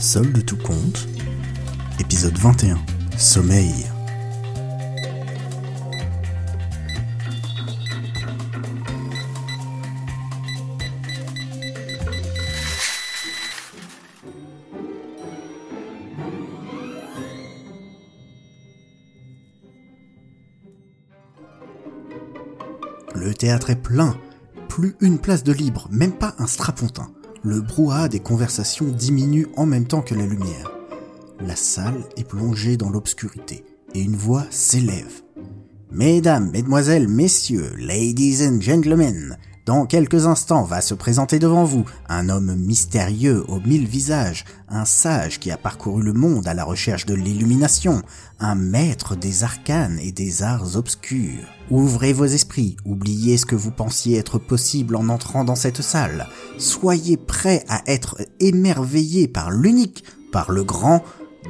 Solde tout compte, épisode 21, Sommeil. Le théâtre est plein, plus une place de libre, même pas un strapontin. Le brouhaha des conversations diminue en même temps que la lumière. La salle est plongée dans l'obscurité et une voix s'élève. Mesdames, mesdemoiselles, messieurs, ladies and gentlemen, dans quelques instants va se présenter devant vous un homme mystérieux aux mille visages, un sage qui a parcouru le monde à la recherche de l'illumination, un maître des arcanes et des arts obscurs. Ouvrez vos esprits, oubliez ce que vous pensiez être possible en entrant dans cette salle. Soyez prêts à être émerveillés par l'unique, par le grand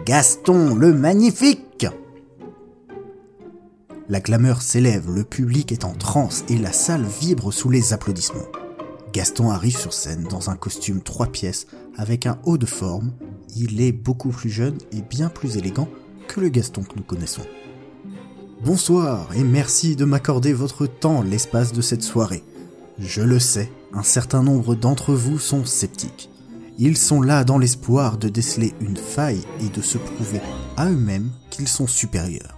Gaston le Magnifique. La clameur s'élève, le public est en transe et la salle vibre sous les applaudissements. Gaston arrive sur scène dans un costume trois pièces avec un haut de forme. Il est beaucoup plus jeune et bien plus élégant que le Gaston que nous connaissons. Bonsoir et merci de m'accorder votre temps l'espace de cette soirée. Je le sais, un certain nombre d'entre vous sont sceptiques. Ils sont là dans l'espoir de déceler une faille et de se prouver à eux-mêmes qu'ils sont supérieurs.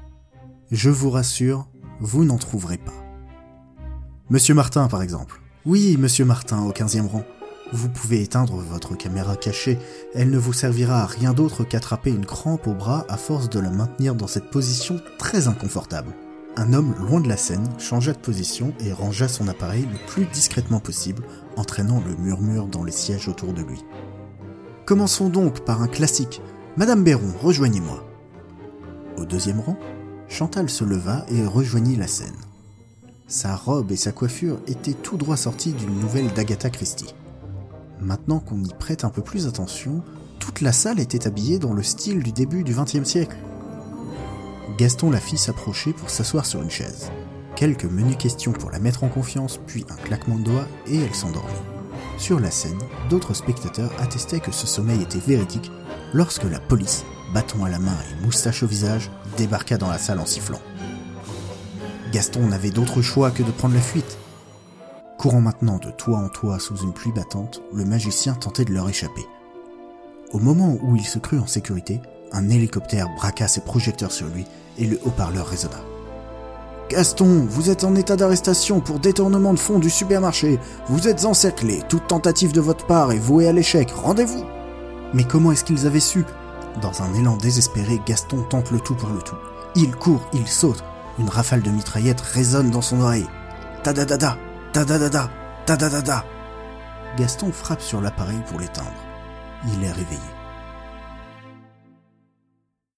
Je vous rassure, vous n'en trouverez pas. Monsieur Martin, par exemple. Oui, monsieur Martin, au 15e rang. Vous pouvez éteindre votre caméra cachée, elle ne vous servira à rien d'autre qu'attraper une crampe au bras à force de la maintenir dans cette position très inconfortable. Un homme loin de la scène changea de position et rangea son appareil le plus discrètement possible, entraînant le murmure dans les sièges autour de lui. Commençons donc par un classique. Madame Béron, rejoignez-moi. Au deuxième rang, Chantal se leva et rejoignit la scène. Sa robe et sa coiffure étaient tout droit sorties d'une nouvelle d'Agatha Christie. Maintenant qu'on y prête un peu plus attention, toute la salle était habillée dans le style du début du XXe siècle. Gaston la fit s'approcher pour s'asseoir sur une chaise. Quelques menues questions pour la mettre en confiance, puis un claquement de doigts et elle s'endormit. Sur la scène, d'autres spectateurs attestaient que ce sommeil était véridique lorsque la police, bâton à la main et moustache au visage, débarqua dans la salle en sifflant. Gaston n'avait d'autre choix que de prendre la fuite. Courant maintenant de toit en toit sous une pluie battante, le magicien tentait de leur échapper. Au moment où il se crut en sécurité, un hélicoptère braqua ses projecteurs sur lui et le haut-parleur résonna. Gaston, vous êtes en état d'arrestation pour détournement de fonds du supermarché. Vous êtes encerclé. Toute tentative de votre part est vouée à l'échec. Rendez-vous. Mais comment est-ce qu'ils avaient su? Dans un élan désespéré, Gaston tente le tout pour le tout. Il court, il saute. Une rafale de mitraillettes résonne dans son oreille. Ta-da-da-da, ta-da-da-da, ta-da-da-da. Gaston frappe sur l'appareil pour l'éteindre. Il est réveillé.